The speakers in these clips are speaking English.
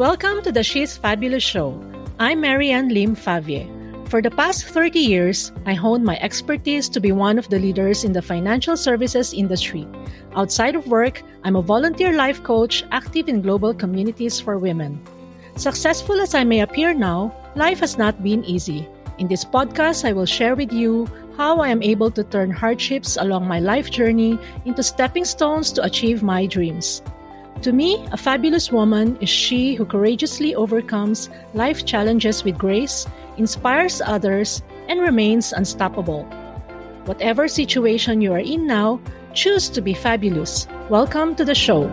Welcome to the She's Fabulous Show. I'm Maryann Lim Favie. For the past 30 years, I honed my expertise to be one of the leaders in the financial services industry. Outside of work, I'm a volunteer life coach active in global communities for women. Successful as I may appear now, life has not been easy. In this podcast, I will share with you how I am able to turn hardships along my life journey into stepping stones to achieve my dreams. To me, a fabulous woman is she who courageously overcomes life challenges with grace, inspires others, and remains unstoppable. Whatever situation you are in now, choose to be fabulous. Welcome to the show.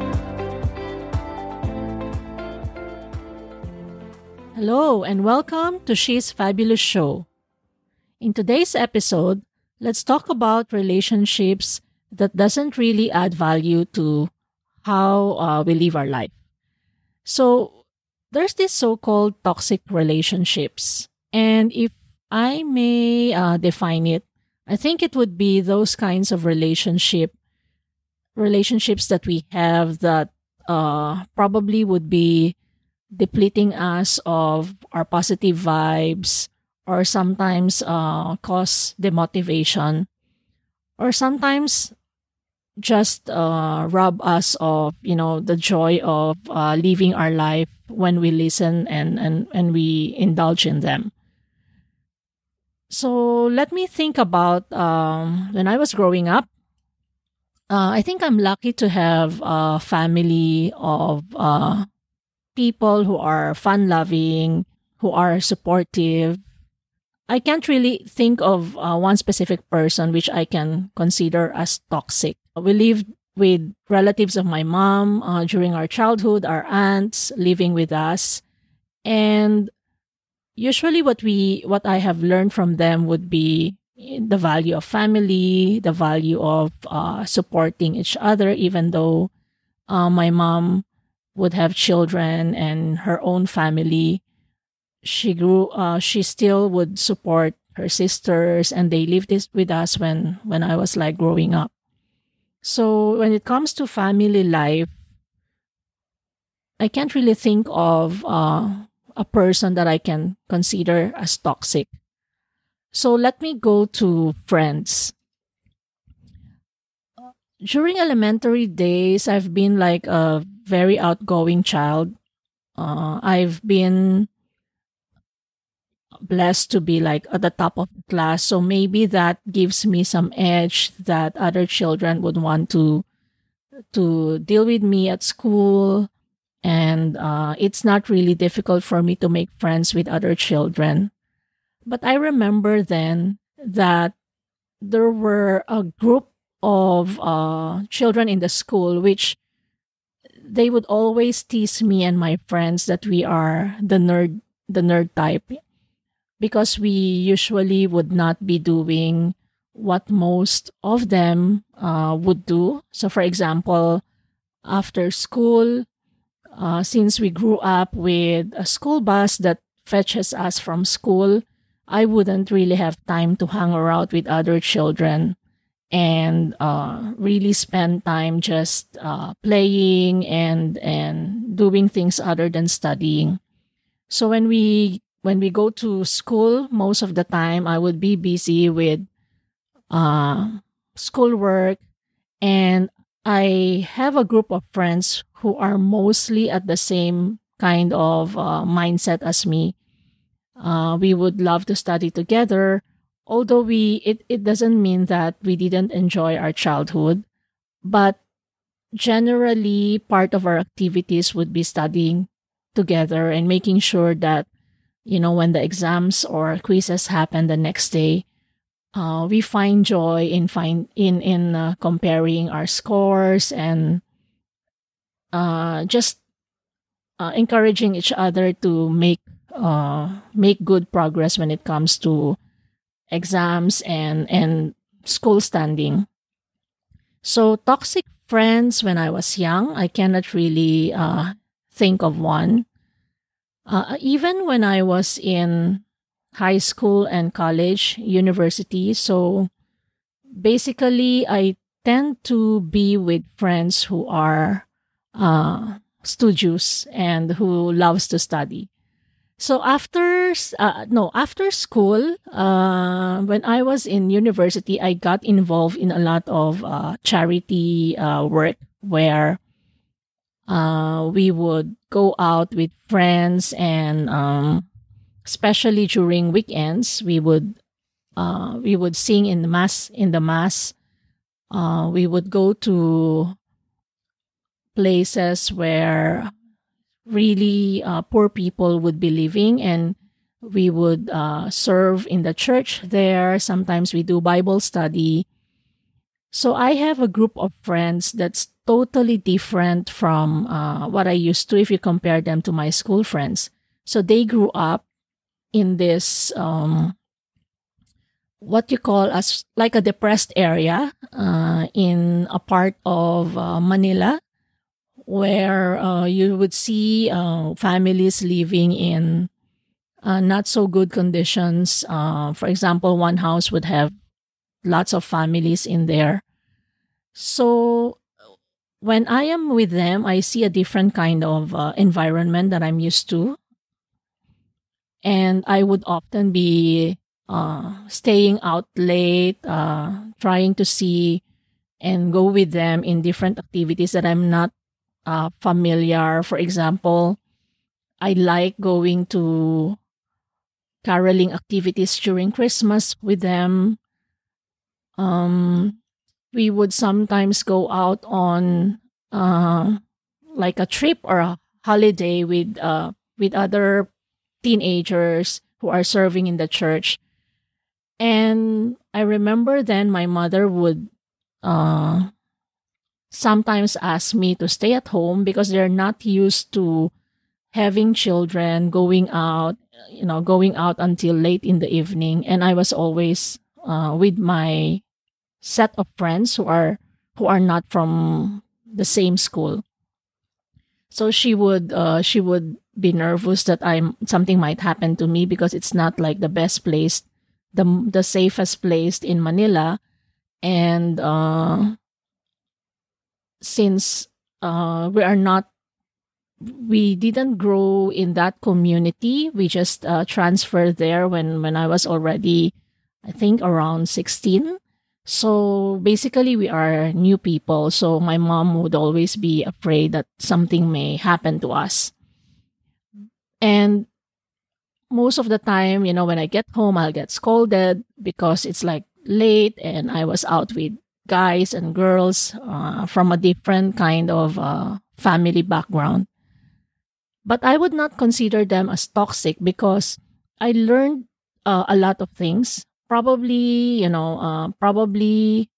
Hello, and welcome to She's Fabulous Show. In today's episode, let's talk about relationships that doesn't really add value to how uh, we live our life. So there's this so-called toxic relationships, and if I may uh, define it, I think it would be those kinds of relationship relationships that we have that uh, probably would be depleting us of our positive vibes or sometimes uh, cause demotivation or sometimes just uh, rob us of you know the joy of uh, living our life when we listen and and and we indulge in them. So let me think about um, when i was growing up uh, i think i'm lucky to have a family of uh, people who are fun loving who are supportive. I can't really think of uh, one specific person which i can consider as toxic we lived with relatives of my mom uh, during our childhood, our aunts living with us. And usually what we what I have learned from them would be the value of family, the value of uh, supporting each other, even though uh, my mom would have children and her own family. She grew. Uh, she still would support her sisters, and they lived this with us when when I was like growing up. So when it comes to family life, I can't really think of uh, a person that I can consider as toxic. So let me go to friends. During elementary days, I've been like a very outgoing child. Uh, I've been blessed to be like at the top of the class. So maybe that gives me some edge that other children would want to to deal with me at school. And uh, it's not really difficult for me to make friends with other children. But I remember then that there were a group of uh, children in the school which they would always tease me and my friends that we are the nerd the nerd type because we usually would not be doing what most of them uh, would do. So, for example, after school, uh, since we grew up with a school bus that fetches us from school, I wouldn't really have time to hang around with other children and uh, really spend time just uh, playing and and doing things other than studying. So when we when we go to school, most of the time I would be busy with uh, schoolwork. And I have a group of friends who are mostly at the same kind of uh, mindset as me. Uh, we would love to study together, although we it, it doesn't mean that we didn't enjoy our childhood, but generally part of our activities would be studying together and making sure that you know, when the exams or quizzes happen the next day, uh, we find joy in find in in uh, comparing our scores and uh, just uh, encouraging each other to make uh, make good progress when it comes to exams and and school standing. So toxic friends when I was young, I cannot really uh, think of one. Uh, even when I was in high school and college, university, so basically I tend to be with friends who are uh, studious and who loves to study. So after uh, no after school, uh, when I was in university, I got involved in a lot of uh, charity uh, work where uh, we would go out with friends and um, especially during weekends, we would uh, we would sing in the mass in the mass. we would go to places where really uh, poor people would be living and we would uh, serve in the church there sometimes we do bible study so i have a group of friends that's totally different from uh, what i used to if you compare them to my school friends so they grew up in this um, what you call as like a depressed area uh, in a part of uh, manila where uh, you would see uh, families living in uh, not so good conditions. For example, one house would have lots of families in there. So when I am with them, I see a different kind of uh, environment that I'm used to. And I would often be uh, staying out late, trying to see and go with them in different activities that I'm not uh, familiar. For example, I like going to caroling activities during Christmas with them. Um, we would sometimes go out on uh, like a trip or a holiday with uh, with other teenagers who are serving in the church. And I remember then my mother would uh, sometimes ask me to stay at home because they're not used to having children going out you know going out until late in the evening and i was always uh, with my set of friends who are who are not from the same school. So she would uh, she would be nervous that i'm something might happen to me because it's not like the best place the the safest place in manila. And uh, since uh, we are not we didn't grow in that community we just uh, transferred there when when i was already i think around 16 so basically we are new people so my mom would always be afraid that something may happen to us and most of the time you know when i get home i'll get scolded because it's like late and i was out with guys and girls uh, from a different kind of uh, family background. But I would not consider them as toxic because I learned uh, a lot of things. Probably, you know, uh, probably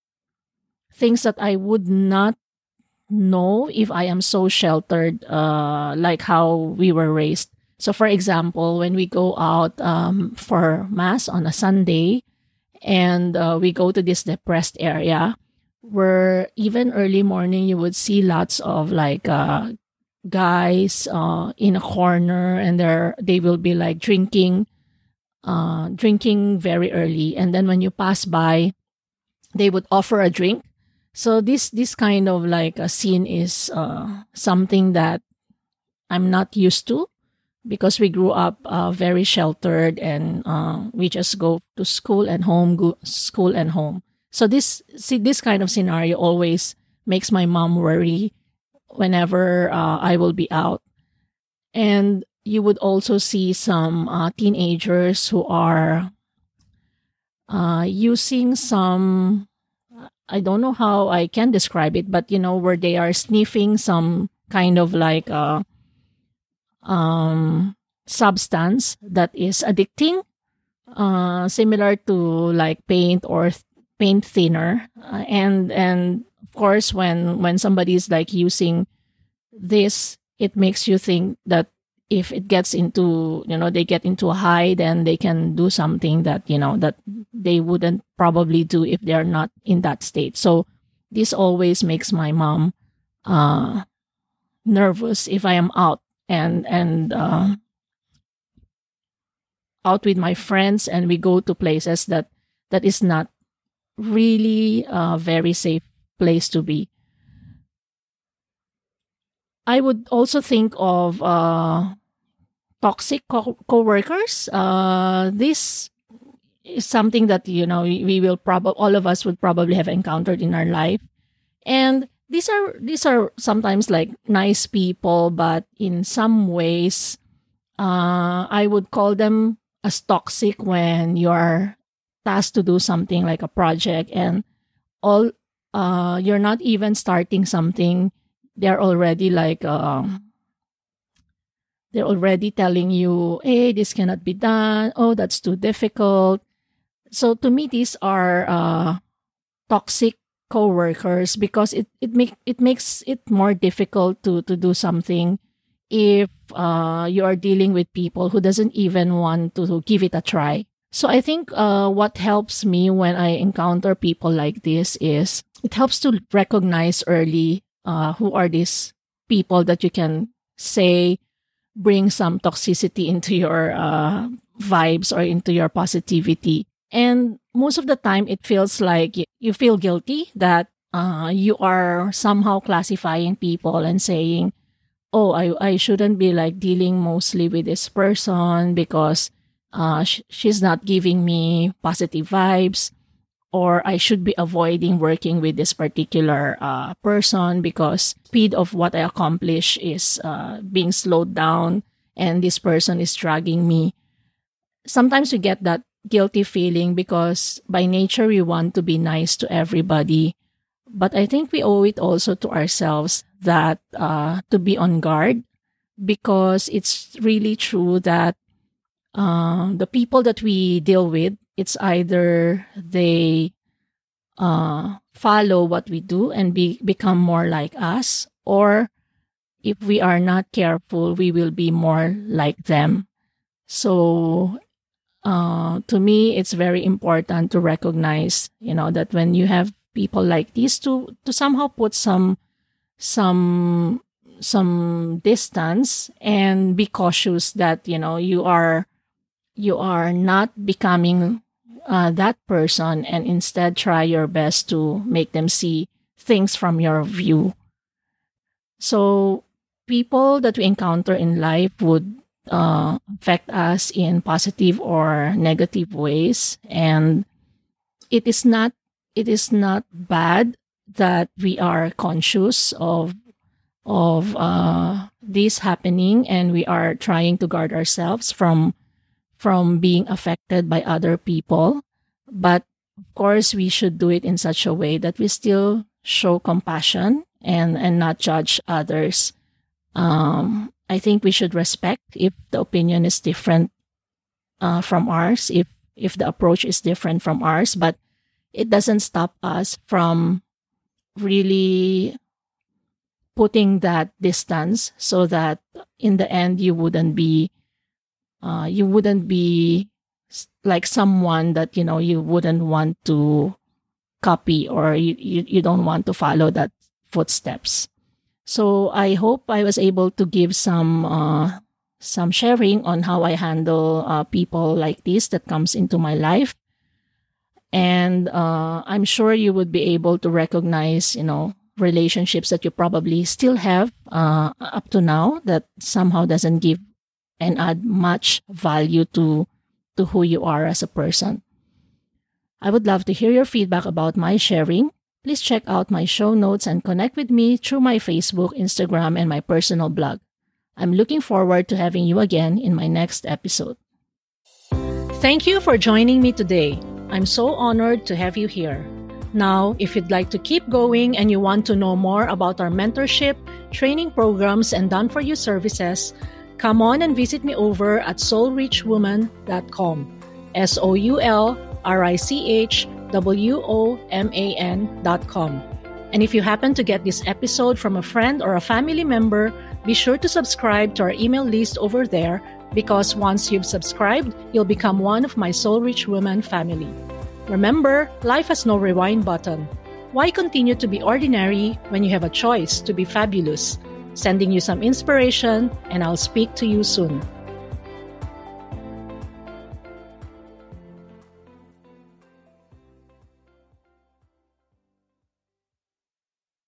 things that I would not know if I am so sheltered, uh, like how we were raised. So, for example, when we go out um, for mass on a Sunday, and uh, we go to this depressed area where even early morning you would see lots of like uh, guys uh, in a corner and they're they will be like drinking uh, drinking very early. And then when you pass by they would offer a drink. So this this kind of like a scene is uh, something that i'm not used to because we grew up uh, very sheltered and uh, we just go to school and home, go, school and home. So this see this kind of scenario always makes my mom worry whenever uh, I will be out, and you would also see some uh, teenagers who are uh, using some. I don't know how I can describe it, but you know where they are sniffing some kind of like a um, substance that is addicting, uh, similar to like paint or th- paint thinner. Uh, and and of course, when when somebody is like using this, it makes you think that if it gets into you know they get into a high, then they can do something that you know that they wouldn't probably do if they're not in that state. So this always makes my mom uh, nervous if I am out and and uh, out with my friends and we go to places that that is not really a very safe place to be I would also think of uh, toxic co- coworkers. Uh, this is something that you know we will probably all of us would probably have encountered in our life, and these are these are sometimes like nice people, but in some ways, uh, I would call them as toxic when you are tasked to do something like a project and all uh, you're not even starting something they're already like um, they're already telling you, hey, this cannot be done. Oh, that's too difficult. So to me, these are uh, toxic co-workers because it, it make it makes it more difficult to to do something if uh, you are dealing with people who doesn't even want to, to give it a try. So I think uh, what helps me when I encounter people like this is it helps to recognize early uh, who are these people that you can say bring some toxicity into your uh, vibes or into your positivity. And most of the time, it feels like you feel guilty that uh, you are somehow classifying people and saying, oh, I, I shouldn't be like dealing mostly with this person because uh, sh- she's not giving me positive vibes or I should be avoiding working with this particular uh, person because speed of what I accomplish is uh, being slowed down and this person is dragging me. Sometimes we get that guilty feeling because by nature we want to be nice to everybody. But I think we owe it also to ourselves that uh, to be on guard because it's really true that uh, the people that we deal with it's either they uh, follow what we do and be, become more like us, or if we are not careful, we will be more like them. So, uh, to me, it's very important to recognize, you know, that when you have people like these, to to somehow put some some some distance and be cautious that you know you are you are not becoming uh, that person and instead try your best to make them see things from your view. So, people that we encounter in life would uh, affect us in positive or negative ways, and it is not it is not bad that we are conscious of of uh, this happening and we are trying to guard ourselves from from being affected by other people. But of course, we should do it in such a way that we still show compassion and, and not judge others. Um, I think we should respect if the opinion is different uh, from ours, if if the approach is different from ours, but it doesn't stop us from really putting that distance so that in the end you wouldn't be uh, you wouldn't be like someone that you know you wouldn't want to copy or you, you, you don't want to follow that footsteps. So i hope i was able to give some uh, some sharing on how i handle uh, people like this that comes into my life. And uh, i'm sure you would be able to recognize you know relationships that you probably still have uh, up to now that somehow doesn't give and add much value to, to who you are as a person. I would love to hear your feedback about my sharing. Please check out my show notes and connect with me through my Facebook, Instagram, and my personal blog. I'm looking forward to having you again in my next episode. Thank you for joining me today. I'm so honored to have you here. Now, if you'd like to keep going and you want to know more about our mentorship, training programs, and done for you services, Come on and visit me over at soulrichwoman.com. S O U L R I C H W O M A N.com. And if you happen to get this episode from a friend or a family member, be sure to subscribe to our email list over there because once you've subscribed, you'll become one of my Soul Rich Woman family. Remember, life has no rewind button. Why continue to be ordinary when you have a choice to be fabulous? Sending you some inspiration, and I'll speak to you soon.